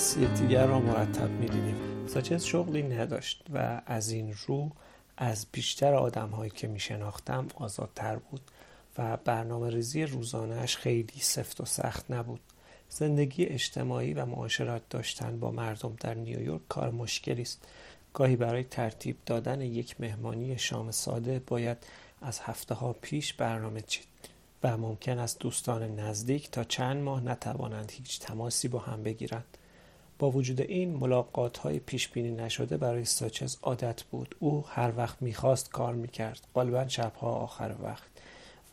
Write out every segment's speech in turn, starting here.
پس یکدیگر را مرتب می‌دیدیم. ساچز شغلی نداشت و از این رو از بیشتر آدمهایی که میشناختم آزادتر بود و برنامه ریزی روزانهش خیلی سفت و سخت نبود. زندگی اجتماعی و معاشرت داشتن با مردم در نیویورک کار مشکلی است. گاهی برای ترتیب دادن یک مهمانی شام ساده باید از هفته ها پیش برنامه چید و ممکن است دوستان نزدیک تا چند ماه نتوانند هیچ تماسی با هم بگیرند. با وجود این ملاقات های پیش بینی نشده برای ساچز عادت بود. او هر وقت می‌خواست کار می‌کرد. غالبا شبها آخر وقت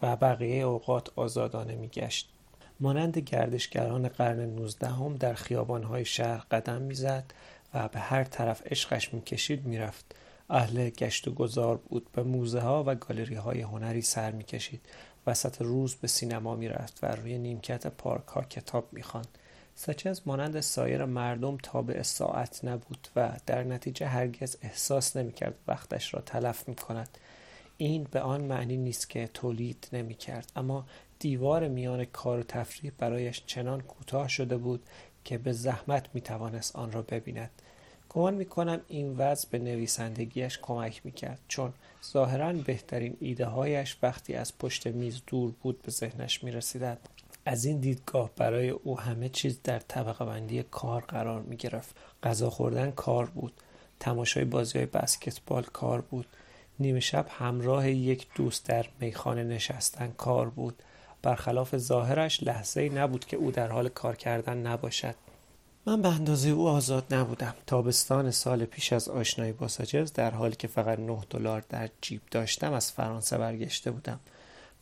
و بقیه اوقات آزادانه میگشت. مانند گردشگران قرن نوزدهم در خیابانهای شهر قدم می‌زد و به هر طرف عشقش می‌کشید می‌رفت. اهل گشت و گذار بود. به موزه ها و گالری های هنری سر می‌کشید. وسط روز به سینما می‌رفت و روی نیمکت پارک ها کتاب می‌خواند. سچز مانند سایر مردم تابع ساعت نبود و در نتیجه هرگز احساس نمی‌کرد وقتش را تلف می‌کند. این به آن معنی نیست که تولید نمی‌کرد اما دیوار میان کار و تفریح برایش چنان کوتاه شده بود که به زحمت می‌توانست آن را ببیند. گمان می‌کنم این وضع به نویسندگیش کمک می‌کرد چون ظاهرا بهترین ایده هایش وقتی از پشت میز دور بود به ذهنش می‌رسیدند. از این دیدگاه برای او همه چیز در طبقه بندی کار قرار می گرفت. غذا خوردن کار بود. تماشای بازی های بسکتبال کار بود. نیمه شب همراه یک دوست در میخانه نشستن کار بود. برخلاف ظاهرش لحظه ای نبود که او در حال کار کردن نباشد. من به اندازه او آزاد نبودم. تابستان سال پیش از آشنایی با ساجز در حالی که فقط 9 دلار در جیب داشتم از فرانسه برگشته بودم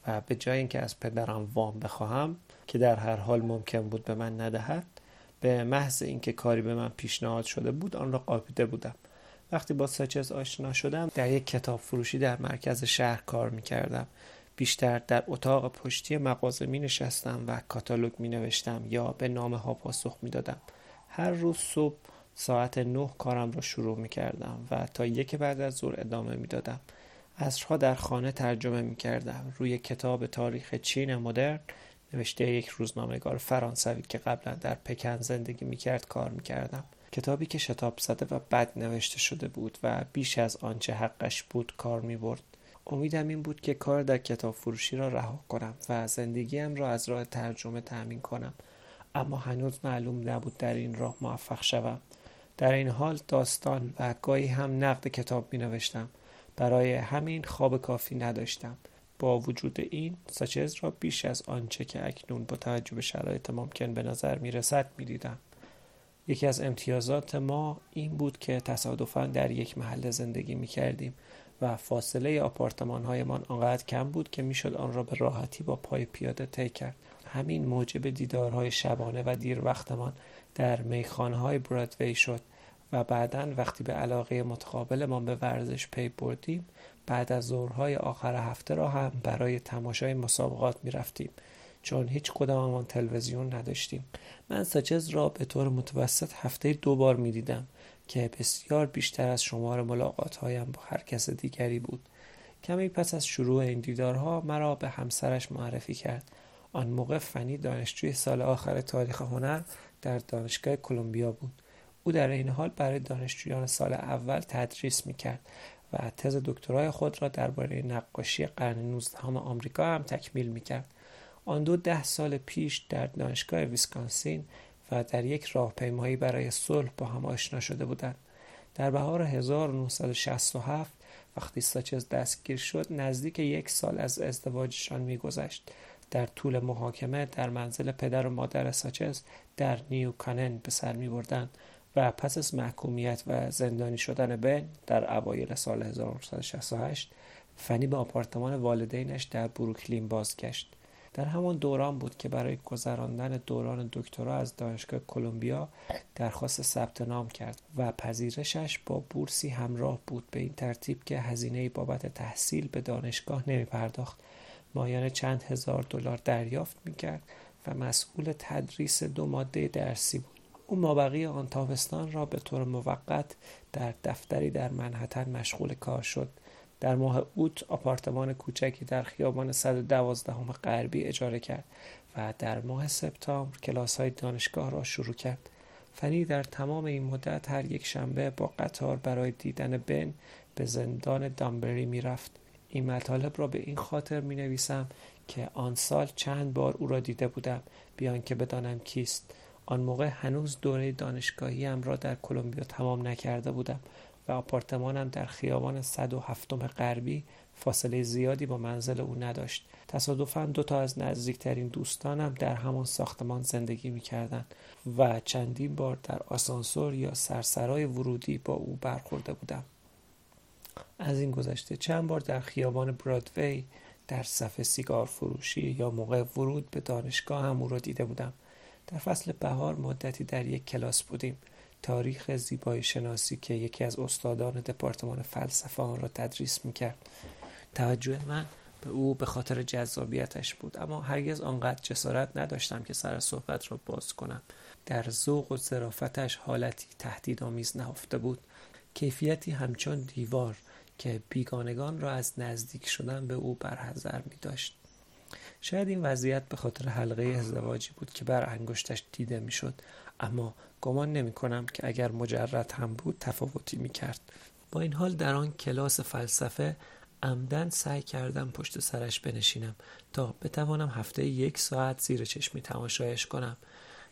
و به جای اینکه از پدرم وام بخواهم که در هر حال ممکن بود به من ندهد به محض اینکه کاری به من پیشنهاد شده بود آن را قاپیده بودم. وقتی با ساچز آشنا شدم در یک کتاب فروشی در مرکز شهر کار می کردم بیشتر در اتاق پشتی مغازه می نشستم و کاتالوگ می نوشتم یا به نامه ها پاسخ می دادم هر روز صبح ساعت نه کارم را شروع می کردم و تا یک بعد از ظهر ادامه می دادم عصرها در خانه ترجمه می کردم روی کتاب تاریخ چین مدرن نوشته یک روزنامهگار فرانسوی که قبلا در پکن زندگی می‌کرد کار می‌کردم. کتابی که شتاب زده و بد نوشته شده بود و بیش از آنچه حقش بود کار می‌برد. امیدم این بود که کار در کتاب فروشی را رها کنم و زندگیم را از راه ترجمه تأمین کنم. اما هنوز معلوم نبود در این راه موفق شوم. در این حال داستان و گاهی هم نقد کتاب می نوشتم برای همین خواب کافی نداشتم. با وجود این ساچز را بیش از آنچه که اکنون با توجه به شرایط ممکن به نظر می رسد می دیدم. یکی از امتیازات ما این بود که تصادفا در یک محل زندگی می کردیم و فاصله آپارتمان هایمان آنقدر کم بود که می‌شد آن را به راحتی با پای پیاده طی کرد همین موجب دیدارهای شبانه و دیر وقتمان در میخانه های برادوی شد و بعدا وقتی به علاقه متقابلمان به ورزش پی بردیم بعد از ظهرهای آخر هفته را هم برای تماشای مسابقات می رفتیم چون هیچ کداممان تلویزیون نداشتیم. من ساچز را به طور متوسط هفته دو بار می دیدم که بسیار بیشتر از شمار ملاقات هایم با هر کس دیگری بود. کمی پس از شروع این دیدارها مرا به همسرش معرفی کرد. آن موقع فنی دانشجوی سال آخر تاریخ هنر در دانشگاه کلمبیا بود. او در این حال برای دانشجویان سال اول تدریس می کرد و تز دکترای خود را درباره نقاشی قرن 19 آمریکا هم تکمیل می کرد. آن دو ده سال پیش در دانشگاه ویسکانسین و در یک راهپیمایی برای صلح با هم آشنا شده بودند. در بهار 1967 وقتی ساچز دستگیر شد نزدیک یک سال از ازدواجشان میگذشت در طول محاکمه در منزل پدر و مادر ساچز در نیو کانن به سر می بردن و پس از محکومیت و زندانی شدن بن در اوایل سال 1968 فنی به آپارتمان والدینش در بروکلین بازگشت. در همان دوران بود که برای گذراندن دوران دکترا از دانشگاه کلمبیا درخواست ثبت نام کرد و پذیرشش با بورسی همراه بود. به این ترتیب که هزینه بابت تحصیل به دانشگاه نمی پرداخت مایان چند هزار دلار دریافت می کرد و مسئول تدریس دو ماده درسی بود. او مابقی آن تابستان را به طور موقت در دفتری در منحتن مشغول کار شد. در ماه اوت آپارتمان کوچکی در خیابان 112 غربی اجاره کرد و در ماه سپتامبر کلاس های دانشگاه را شروع کرد. فنی در تمام این مدت هر یک شنبه با قطار برای دیدن بن به زندان دامبری می‌رفت. این مطالب را به این خاطر می نویسم که آن سال چند بار او را دیده بودم بیان که بدانم کیست. آن موقع هنوز دوره دانشگاهی هم را در کلمبیا تمام نکرده بودم و آپارتمانم در خیابان صد و هفتم غربی فاصله زیادی با منزل او نداشت. تصادفا دو تا از نزدیکترین دوستانم در همان ساختمان زندگی می‌کردند و چندین بار در آسانسور یا سرسرای ورودی با او برخورده بودم. از این گذشته چند بار در خیابان برادوی در صف سیگار فروشی یا موقع ورود به دانشگاه هم او را دیده بودم. در فصل بهار مدتی در یک کلاس بودیم. تاریخ زیبایی شناسی که یکی از استادان دپارتمان فلسفه آن را تدریس می‌کرد. توجه من به او به خاطر جذابیتش بود اما هرگز آنقدر جسارت نداشتم که سر صحبت را باز کنم. در ذوق و ظرافتش حالتی تهدیدآمیز نهفته بود. کیفیتی همچون دیوار که بیگانگان را از نزدیک شدن به او برحضر می داشت. شاید این وضعیت به خاطر حلقه ازدواجی بود که بر انگشتش دیده می‌شد اما گمان نمی کنم که اگر مجرد هم بود تفاوتی می کرد. با این حال در آن کلاس فلسفه عمدن سعی کردم پشت سرش بنشینم تا بتوانم هفته یک ساعت زیر چشمی تماشایش کنم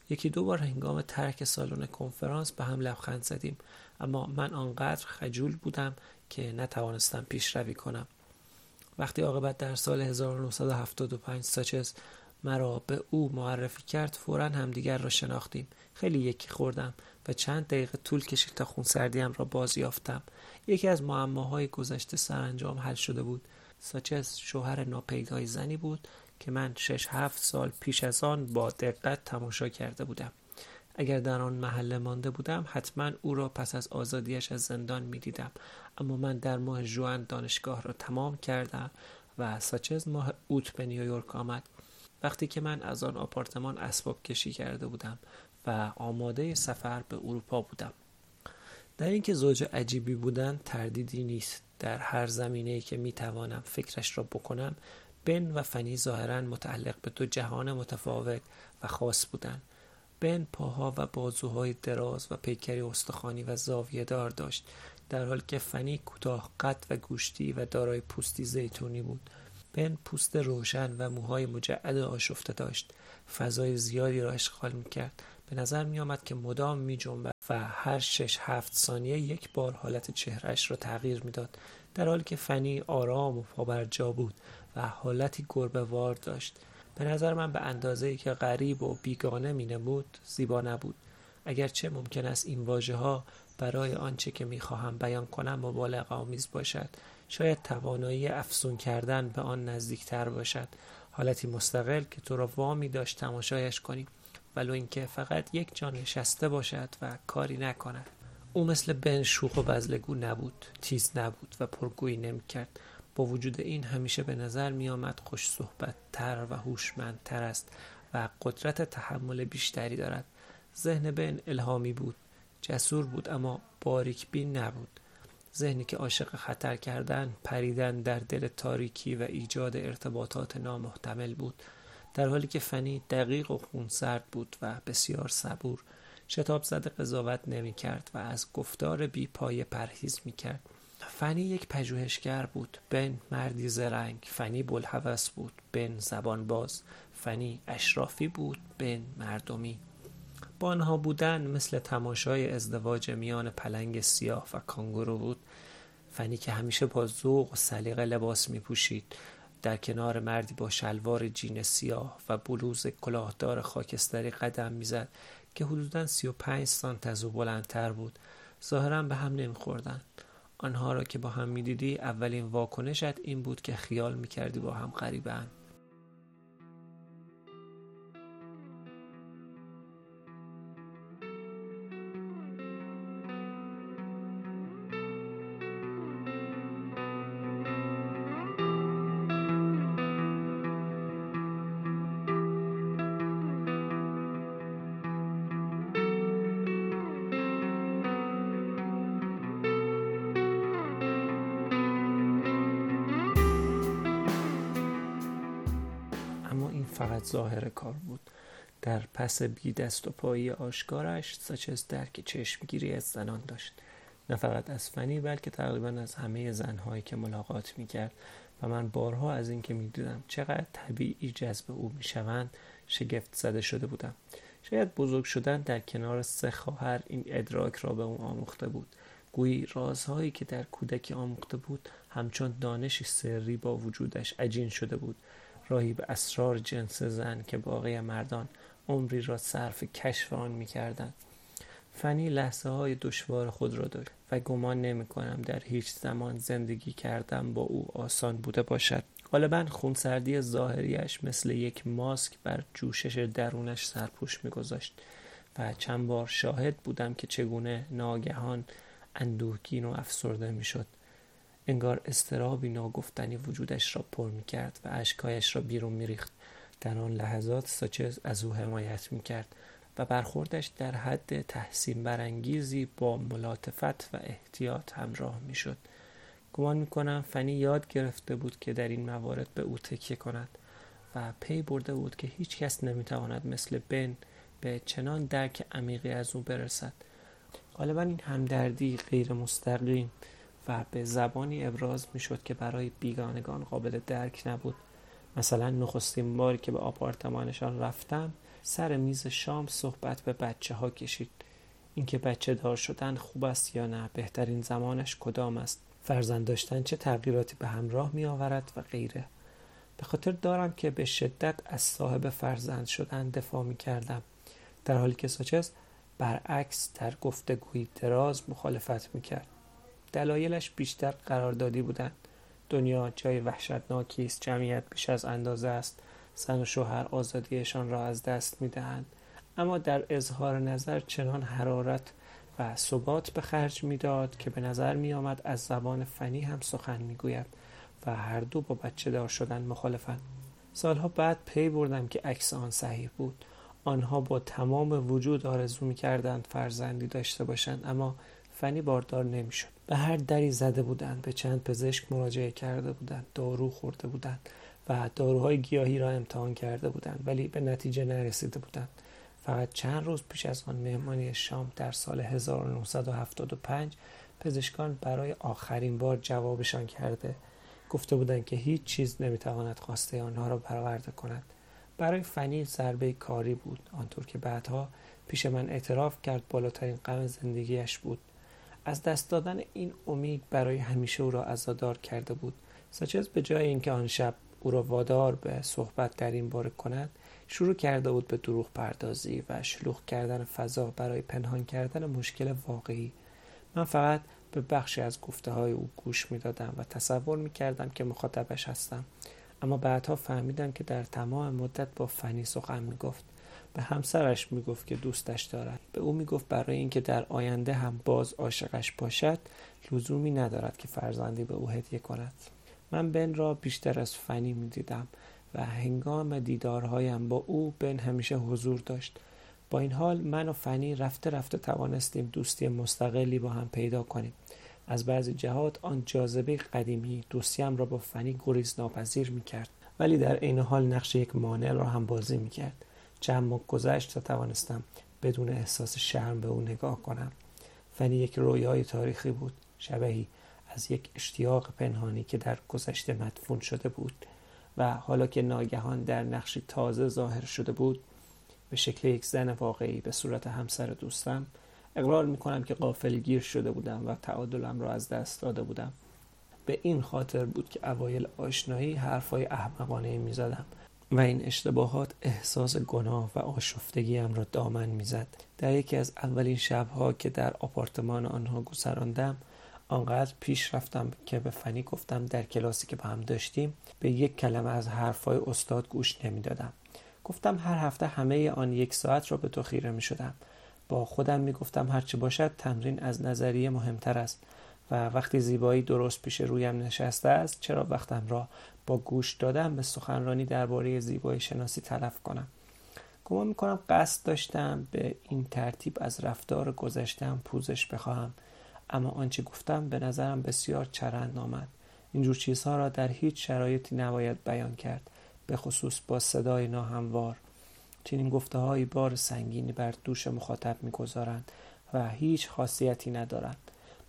یکی دو بار هنگام ترک سالن کنفرانس به هم لبخند زدیم اما من آنقدر خجول بودم که نتوانستم پیشروی کنم وقتی عاقبت در سال 1975 ساچز مرا به او معرفی کرد فورا همدیگر را شناختیم. خیلی یکی خوردم و چند دقیقه طول کشید تا خونسردیم را باز یافتم. یکی از معماهای گذشته سرانجام حل شده بود. ساچز شوهر ناپیدای زنی بود که من شش هفت سال پیش از آن با دقت تماشا کرده بودم. اگر در آن محله مانده بودم حتما او را پس از آزادیش از زندان می دیدم اما من در ماه جوان دانشگاه را تمام کردم و ساچز ماه اوت به نیویورک آمد. وقتی که من از آن آپارتمان اسباب کشی کرده بودم و آماده سفر به اروپا بودم. در اینکه زوج عجیبی بودن تردیدی نیست. در هر زمینه که می توانم فکرش را بکنم بن و فنی ظاهرا متعلق به دو جهان متفاوت و خاص بودند بن پاها و بازوهای دراز و پیکری استخوانی و زاویه دار داشت. در حالی که فنی کوتاه قد و گوشتی و دارای پوستی زیتونی بود. بن پوست روشن و موهای مجعد آشفته داشت. فضای زیادی را اشغال می‌کرد. به نظر می آمد که مدام می جنبد و هر شش هفت ثانیه یک بار حالت چهرش را تغییر می‌داد. در حالی که فنی آرام و پابرجا بود و حالتی گربه وار داشت. به نظر من به اندازه که غریب و بیگانه می نمود زیبا نبود. اگرچه ممکن است این واژه ها برای آنچه که می خواهم بیان کنم مبالغ آمیز باشد. شاید توانایی افسون کردن به آن نزدیکتر باشد. حالتی مستقل که تو را وامی داشت تماشایش کنی. ولو اینکه فقط یک جا نشسته باشد و کاری نکند. او مثل بن شوخ و بزلگو نبود تیز نبود و پرگویی نمی‌کرد. با وجود این همیشه به نظر می آمد خوش صحبت تر و هوشمندتر است و قدرت تحمل بیشتری دارد. ذهن بن الهامی بود. جسور بود اما باریک بین نبود. ذهنی که عاشق خطر کردن پریدن در دل تاریکی و ایجاد ارتباطات نامحتمل بود. در حالی که فنی دقیق و خونسرد بود و بسیار صبور شتاب زده قضاوت نمی کرد و از گفتار بی پای پرهیز می کرد فنی یک پژوهشگر بود. بن مردی زرنگ. فنی بلحوث بود. بن زبان باز فنی اشرافی بود. بن مردمی. با آنها بودن مثل تماشای ازدواج میان پلنگ سیاه و کانگورو بود فنی که همیشه با ذوق و سلیقه لباس می پوشید در کنار مردی با شلوار جین سیاه و بلوز کلاهدار خاکستری قدم می‌زد که حدودا سی و پنج سانت از او بلندتر بود. ظاهرا به هم نمیخوردند آنها را که با هم می‌دیدی اولین واکنشت این بود که خیال می‌کردی با هم غریبند فقط ظاهر کار بود. در پس بی دست و پایی آشکارش ساچز درک چشمگیری از زنان داشت. نه فقط از فنی بلکه تقریبا از همه زنهایی که ملاقات می‌کرد. و من بارها از اینکه می‌دیدم چقدر طبیعی جذب او می‌شوند شگفت زده شده بودم. شاید بزرگ شدن در کنار سه خواهر این ادراک را به او آموخته بود. گویی رازهایی که در کودکی آموخته بود همچون دانشی سری با وجودش عجین شده بود. راهی به اسرار جنس زن که باقی مردان عمری را صرف کشف آن می‌کردند. فنی لحظه های دشوار خود را داشت و گمان نمی کنم در هیچ زمان زندگی کردن با او آسان بوده باشد. غالبا خونسردی ظاهریش مثل یک ماسک بر جوشش درونش سرپوش میگذاشت و چند بار شاهد بودم که چگونه ناگهان اندوهگین و افسرده می‌شد. انگار استرابی ناگفتنی وجودش را پر می‌کرد و اشکایش را بیرون میریخت. در آن لحظات ساچز از او حمایت می‌کرد و برخوردش در حد تحسین برانگیزی با ملاطفت و احتیاط همراه می‌شد. گمان می‌کنم فنی یاد گرفته بود که در این موارد به او تکیه کند و پی برده بود که هیچ کس نمی‌تواند مثل بن به چنان درک عمیقی از او برسد. غالبا این همدردی غیر مستقیم و به زبانی ابراز می‌شد که برای بیگانگان قابل درک نبود. مثلا نخستین باری که به آپارتمانشان رفتم سر میز شام صحبت به بچه ها کشید. اینکه بچه دار شدن خوب است یا نه بهترین زمانش کدام است؟ فرزند داشتن چه تغییراتی به همراه می آورد و غیره. به خاطر دارم که به شدت از صاحب فرزند شدن دفاع می کردم در حالی که ساچز برعکس در گفتگوی دراز مخالفت می کرد دلایلش بیشتر قراردادی بودند. دنیا جای وحشتناکی است. جمعیت بیش از اندازه است. زن و شوهر آزادیشان را از دست می دهند. اما در اظهار نظر چنان حرارت و ثبات به خرج می‌داد که به نظر می آمد از زبان فنی هم سخن می گوید و هر دو با بچه دار شدن مخالفند. سالها بعد پی بردم که عکس آن صحیح بود. آنها با تمام وجود آرزو می کردند فرزندی داشته باشند اما فنی باردار نمی‌شد. به هر دری زده بودند به چند پزشک مراجعه کرده بودند دارو خورده بودند و داروهای گیاهی را امتحان کرده بودند ولی به نتیجه نرسیده بودند. فقط چند روز پیش از آن مهمانی شام در سال 1975 پزشکان برای آخرین بار جوابشان کرده گفته بودند که هیچ چیز نمی‌تواند خواسته آنها را برآورده کند. برای فنی ضربه کاری بود. آنطور که بعدها پیش من اعتراف کرد بالاترین غم زندگیش بود. از دست دادن این امید برای همیشه او را عزادار کرده بود. ساچز به جای اینکه آن شب او را وادار به صحبت در این باره کند شروع کرده بود به دروغ پردازی و شلوغ کردن فضا برای پنهان کردن مشکل واقعی. من فقط به بخشی از گفته های او گوش می دادم و تصور می کردم که مخاطبش هستم. اما بعدها فهمیدم که در تمام مدت با فنی سخن می گفت به همسرش می گفت که دوستش دارد. به او می گفت برای اینکه در آینده هم باز عاشقش باشد لزومی ندارد که فرزندی به او هدیه کند. من بن را بیشتر از فنی می دیدم و هنگام دیدارهایم با او بن همیشه حضور داشت. با این حال من و فنی رفته رفته توانستیم دوستی مستقلی با هم پیدا کنیم. از بعضی جهات آن جاذبه قدیمی دوستیم را با فنی گریز ناپذیر می کرد ولی در عین حال نقش یک مانع را هم بازی می کرد چند گذشت تا توانستم بدون احساس شرم به او نگاه کنم. فنی یک رویای تاریخی بود. شبهی از یک اشتیاق پنهانی که در گذشته مدفون شده بود و حالا که ناگهان در نقشی تازه ظاهر شده بود به شکل یک زن واقعی به صورت همسر دوستم اقرار می‌کنم که قافل گیر شده بودم و تعادلم را از دست داده بودم. به این خاطر بود که اوایل آشنایی حرفای احمقانه می‌زدم. و این اشتباهات احساس گناه و آشفتگیم را دامن می‌زد. در یکی از اولین شبها که در آپارتمان آنها گذراندم آنقدر پیش رفتم که به فنی گفتم در کلاسی که با هم داشتیم به یک کلمه از حرفهای استاد گوش نمی‌دادم. گفتم هر هفته همه آن یک ساعت را به تو خیره می شدم با خودم می گفتم هرچه باشد تمرین از نظریه مهمتر است و وقتی زیبایی درست پیش رویم نشسته است چرا وقتم را با گوش دادم به سخنرانی درباره زیبایی شناسی تلف کنم. گمان می‌کنم قصد داشتم به این ترتیب از رفتار گذشتم پوزش بخواهم. اما آنچه گفتم به نظرم بسیار چرند آمد. اینجور چیزها را در هیچ شرایطی نباید بیان کرد به خصوص با صدای ناهموار. چنین گفته های بار سنگینی بر دوش مخاطب می‌گذارند و هیچ خاصیتی ندارند.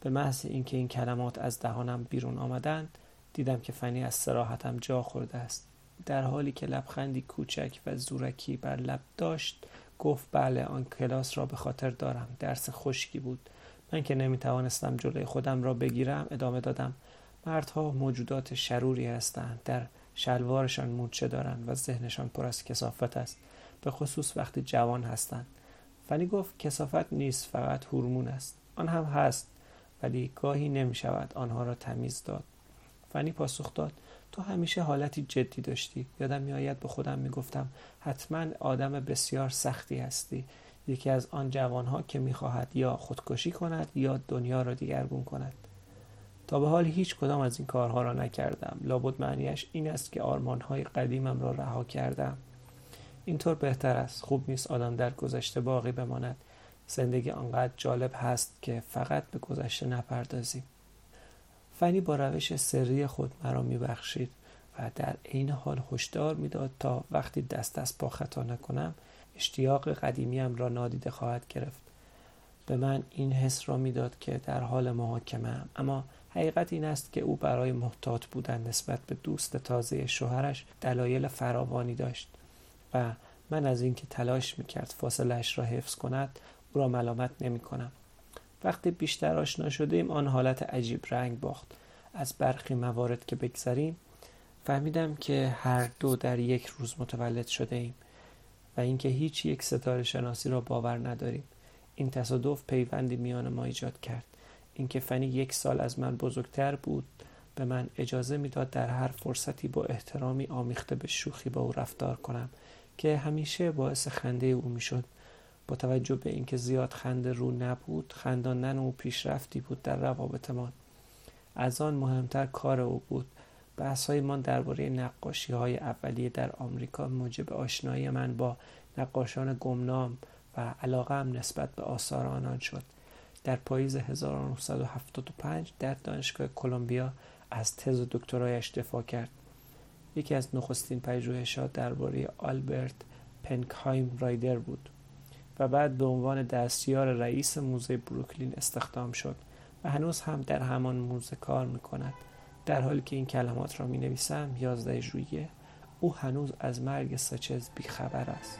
به محض اینکه این کلمات از دهانم بیرون آمدند دیدم که فنی از سراحتم جا خورده است. در حالی که لبخندی کوچک و زورکی بر لب داشت گفت بله آن کلاس را به خاطر دارم. درس خشکی بود. من که نمی توانستم جلوی خودم را بگیرم ادامه دادم. مردها موجودات شروری هستند. در شلوارشان مورچه دارند و ذهنشان پر از کسافت است. به خصوص وقتی جوان هستند. فنی گفت کسافت نیست فقط هورمون است. آن هم هست ولی گاهی نمی شود آنها را تمیز داد. فنی پاسخ داد. تو همیشه حالتی جدی داشتی. یادم میآید به خودم می‌گفتم حتما آدم بسیار سختی هستی. یکی از آن جوانها که می‌خواهد یا خودکشی کند یا دنیا را دیگرگون کند. تا به حال هیچ کدام از این کارها را نکردم. لابد معنیش این است که آرمانهای قدیمم را رها کردم. اینطور بهتر است. خوب نیست آدم در گذشته باقی بماند. زندگی آنقدر جالب هست که فقط به گذشته نپردازیم. فنی با روش سری خود مرا میبخشید و در عین حال هشدار می‌داد تا وقتی دست از پا خطا نکنم اشتیاق قدیمیم را نادیده خواهد گرفت به من این حس را می‌داد که در حال محاکمه اما حقیقت این است که او برای محتاط بودن نسبت به دوست تازه شوهرش دلایل فراوانی داشت و من از اینکه تلاش می‌کرد فاصلش را حفظ کند او را ملامت نمی کنم. وقتی بیشتر آشنا شدیم آن حالت عجیب رنگ باخت. از برخی موارد که بگذریم فهمیدم که هر دو در یک روز متولد شده ایم و اینکه هیچ یک ستاره شناسی را باور نداریم. این تصادف پیوندی میان ما ایجاد کرد. اینکه فنی یک سال از من بزرگتر بود به من اجازه می‌داد در هر فرصتی با احترامی آمیخته به شوخی با او رفتار کنم که همیشه باعث خنده او می‌شد. با توجه به اینکه زیاد خنده رو نبود خنداندن او پیشرفتی بود در روابطمان از آن مهمتر کار او بود. بحث من درباره نقاشی های اولیه در آمریکا موجب آشنایی من با نقاشان گمنام و علاقه هم نسبت به آثار آنان شد. در پاییز 1975 در دانشگاه کلمبیا از تز و دکترایش دفاع کرد. یکی از نخستین پژوهشات درباره آلبرت پنکهایم رایدر بود. و بعد به عنوان دستیار رئیس موزه بروکلین استخدام شد و هنوز هم در همان موزه کار می کند در حالی که این کلمات را می نویسم 11 ژوئیه او هنوز از مرگ ساچز بیخبر است.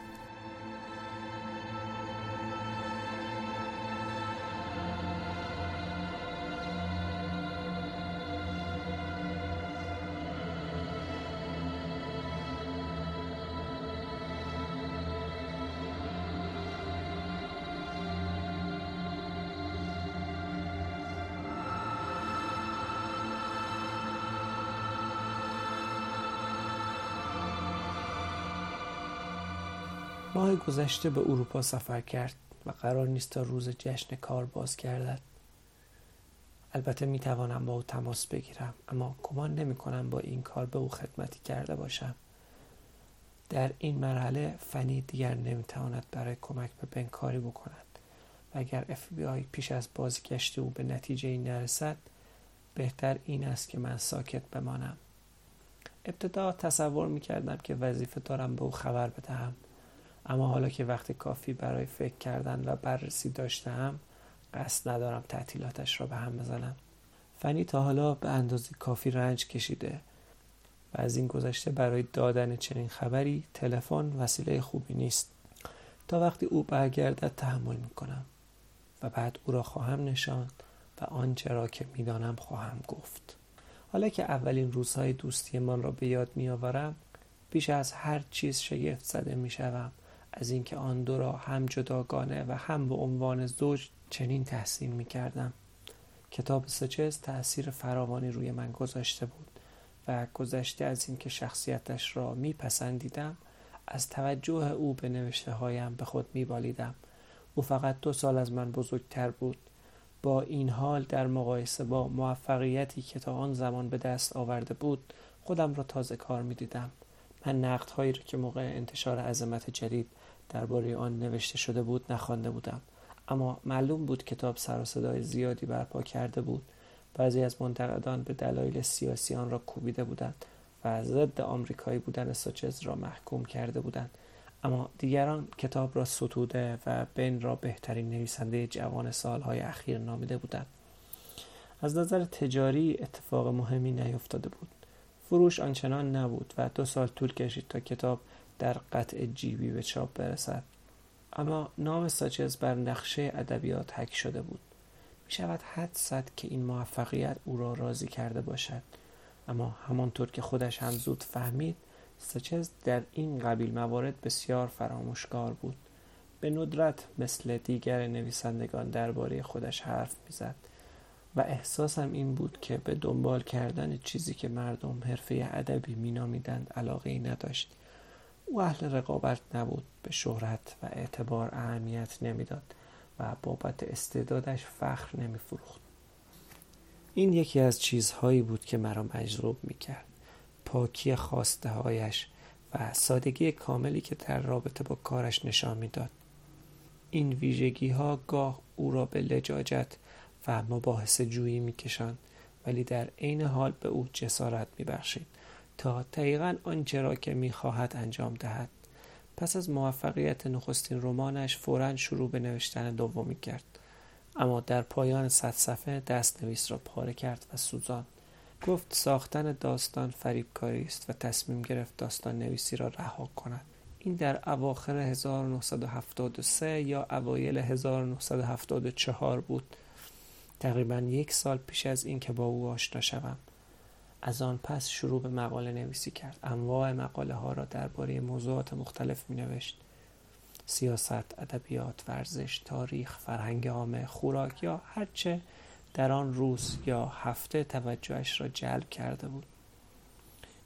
ماه گذشته به اروپا سفر کرد و قرار نیست تا روز جشن کار باز گردد. البته می توانم با او تماس بگیرم اما گمان نمی کنم با این کار به او خدمتی کرده باشم. در این مرحله فنی دیگر نمی تواند برای کمک به بن کاری بکند. و اگر اف بی آی پیش از بازگشت او به نتیجه این نرسد بهتر این است که من ساکت بمانم. ابتدا تصور می کردم که وظیفه دارم به او خبر بدهم. اما حالا که وقت کافی برای فکر کردن و بررسی داشتم قصد ندارم تعطیلاتش را به هم بزنم. فنی تا حالا به اندازه کافی رنج کشیده و از این گذشته برای دادن چنین خبری تلفن وسیله خوبی نیست. تا وقتی او برگردد تحمل می‌کنم و بعد او را خواهم نشاند و آنچه را که می‌دانم خواهم گفت. حالا که اولین روزهای دوستی من را به یاد میآورم بیش از هر چیز شگفت زده می‌شوم. از اینکه آن دو را هم جداگانه و هم به عنوان زوج چنین تحسین می کردم. کتاب سچز تأثیر فراوانی روی من گذاشته بود و گذشته از اینکه شخصیتش را میپسندیدم از توجه او به نوشته هایم به خود میبالیدم. او فقط دو سال از من بزرگتر بود. با این حال در مقایسه با موفقیتی که تا آن زمان به دست آورده بود خودم را تازه کار می‌دیدم. من نقدهایی را که موقع انتشار عظمت جدید درباره آن نوشته شده بود نخوانده بودم. اما معلوم بود کتاب سر و صدای زیادی برپا کرده بود. بعضی از منتقدان به دلایل سیاسی آن را کوبیده بودند و ضد آمریکایی بودن ساچز را محکوم کرده بودند. اما دیگران کتاب را ستوده و بین را بهترین نویسنده جوان سالهای اخیر نامیده بودند. از نظر تجاری اتفاق مهمی نیفتاده بود. فروش آنچنان نبود و دو سال طول کشید تا کتاب در قطع جیبی به چاپ برسد. اما نام ساچز بر نقشه ادبیات حک شده بود. می شود حد زد که این موفقیت او را راضی کرده باشد. اما همانطور که خودش هم زود فهمید ساچز در این قبیل موارد بسیار فراموشکار بود. به ندرت مثل دیگر نویسندگان درباره خودش حرف می‌زد و احساسم این بود که به دنبال کردن چیزی که مردم حرفه ادبی مینامیدند علاقه ای نداشت. او اهل رقابت نبود به شهرت و اعتبار اهمیت نمی‌داد و بابت استعدادش فخر نمیفروخت. این یکی از چیزهایی بود که مرا مجذوب می‌کرد. پاکی خواسته هایش و سادگی کاملی که در رابطه با کارش نشان می‌داد. این ویژگی ها گاه او را به لجاجت و مباحث جویی میکشاند ولی در عین حال به او جسارت میبخشید. تا دقیقا آنچه را که می‌خواهد انجام دهد. پس از موفقیت نخستین رمانش فورا شروع به نوشتن دومی کرد. اما در پایان صد صفحه دست نویس را پاره کرد و سوزان گفت ساختن داستان فریبکاری است و تصمیم گرفت داستان نویسی را رها کند. این در اواخر 1973 یا اوایل 1974 بود. تقریبا یک سال پیش از اینکه با او آشنا شوم. از آن پس شروع به مقاله نویسی کرد. انواع مقاله ها را درباره موضوعات مختلف می نوشت سیاست، ادبیات، ورزش، تاریخ، فرهنگ عامه، خوراک یا هرچه در آن روز یا هفته توجهش را جلب کرده بود.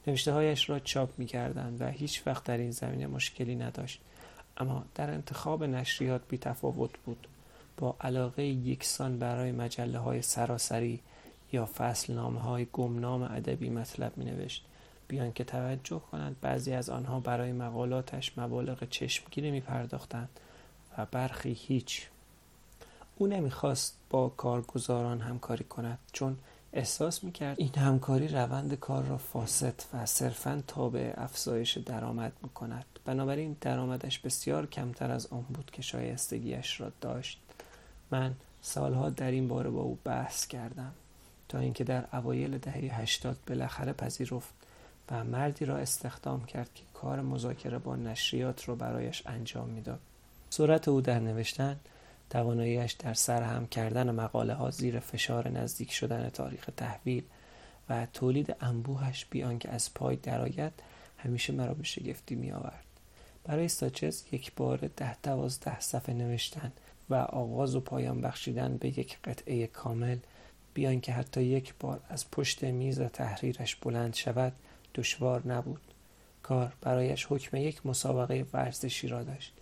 نوشته هایش را چاپ می کردند و هیچ وقت در این زمینه مشکلی نداشت. اما در انتخاب نشریات بی تفاوت بود. با علاقه یکسان برای مجله های سراسری یا فصل نامه های گمنام ادبی مطلب می نوشت بیان که توجه کنند بعضی از آنها برای مقالاتش مبالغ چشمگیری می پرداختند و برخی هیچ. او نمی‌خواست با کارگزاران همکاری کند چون احساس می‌کرد این همکاری روند کار را فاسد و صرفا تابع افزایش درآمد می‌کند. بنابراین درآمدش بسیار کمتر از آن بود که شایستگیش را داشت. من سالها در این باره با او بحث کردم. تا اینکه در اوایل دهه هشتاد بالاخره پذیرفت و مردی را استخدام کرد که کار مذاکره با نشریات را برایش انجام می‌داد سرعت او در نوشتن تواناییش در سرهم کردن مقاله ها زیر فشار نزدیک شدن تاریخ تحویل و تولید انبوهش بیان که از پای درآید همیشه مرا به شگفتی می آورد. برای ساچز یک بار ده دوازده صفحه نوشتن و آغاز و پایان بخشیدن به یک قطعه کامل بیان که حتی یک بار از پشت میز تحریرش بلند شود دشوار نبود. کار برایش حکم یک مسابقه ورزشی را داشت.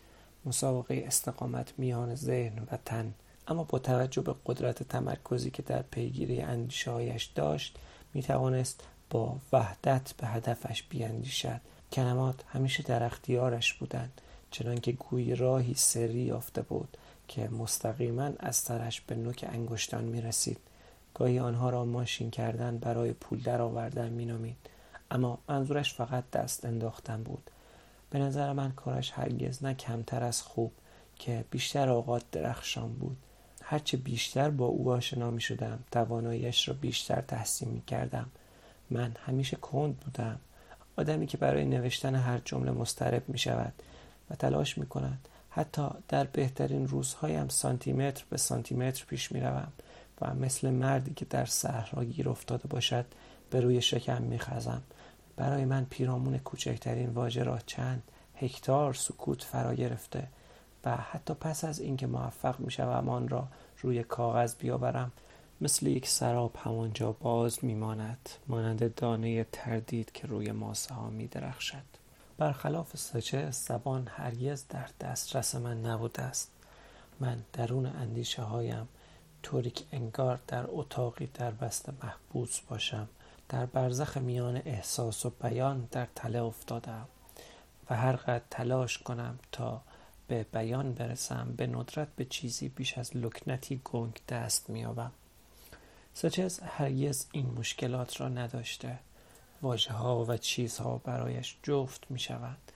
مسابقه استقامت میان ذهن و تن. اما با توجه به قدرت تمرکزی که در پیگیری اندیشههایش داشت می توانست با وحدت به هدفش بیاندیشد کلمات همیشه در اختیارش بودند چنانکه گویی راهی سری یافته بود که مستقیما از سرش به نوک انگشتان می رسید گاهی آنها را ماشین کردن برای پول درآوردن مینامید. اما منظورش فقط دست انداختن بود. به نظر من کارش هرگز نه کمتر از خوب که بیشتر اوقات درخشان بود. هرچه بیشتر با او آشنا می شدم تواناییش را بیشتر تحسین می کردم من همیشه کند بودم. آدمی که برای نوشتن هر جمله مسترب می شود و تلاش می کند حتی در بهترین روزهایم سانتیمتر به سانتیمتر پیش می روم و مثل مردی که در صحرا گیر افتاده باشد به روی شکم می خزم برای من پیرامون کوچکترین واژه را چند هکتار سکوت فرا گرفته و حتی پس از اینکه موفق می شوم آن را روی کاغذ بیاورم مثل یک سراب همانجا باز میماند مانند دانه تردید که روی ماسه ها می درخشد برخلاف سچه زبان هرگز در دسترس من نبوده است. من درون اندیشه هایم طوری که انگار در اتاقی در بست محبوس باشم در برزخ میان احساس و بیان در تله افتادم و هر قدر تلاش کنم تا به بیان برسم به ندرت به چیزی بیش از لکنتی گنگ دست میابم سچز هرگز این مشکلات را نداشته واجه ها و چیزها برایش جفت می شوند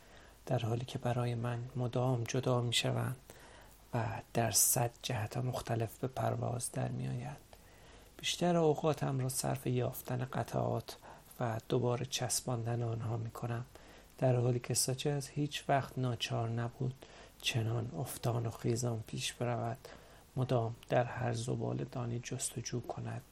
در حالی که برای من مدام جدا می شوند و در صد جهت مختلف به پرواز در می آید. بیشتر اوقاتم را صرف یافتن قطعات و دوباره چسباندن آنها می کنم. در حالی که ساچز هیچ وقت ناچار نبود چنان افتان و خیزان پیش برود. مدام در هر زبال دانی جستجو کند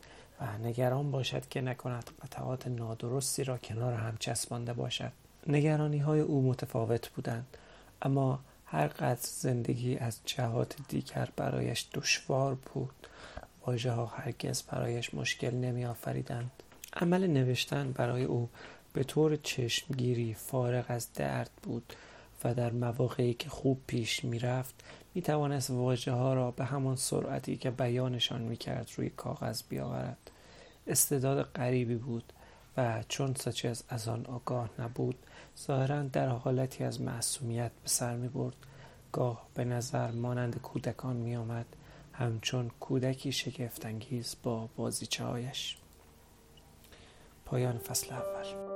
و نگران باشد که نکند قطعات نادرستی را کنار هم چسبانده باشد. نگرانی های او متفاوت بودند اما هر قدر زندگی از جهات دیگر برایش دشوار بود واژه ها هرگز برایش مشکل نمی آفریدند عمل نوشتن برای او به طور چشمگیری فارغ از درد بود و در مواقعی که خوب پیش می رفت می توانست واجه ها را به همان سرعتی که بیانشان می کرد روی کاغذ بیاورد. استعداد غریبی بود و چون سچز از آن آگاه نبود ظاهرا در حالتی از معصومیت به سر می برد. گاه به نظر مانند کودکان می آمد. همچون کودکی شگفتانگیز با بازیچه هایش پایان فصل اول.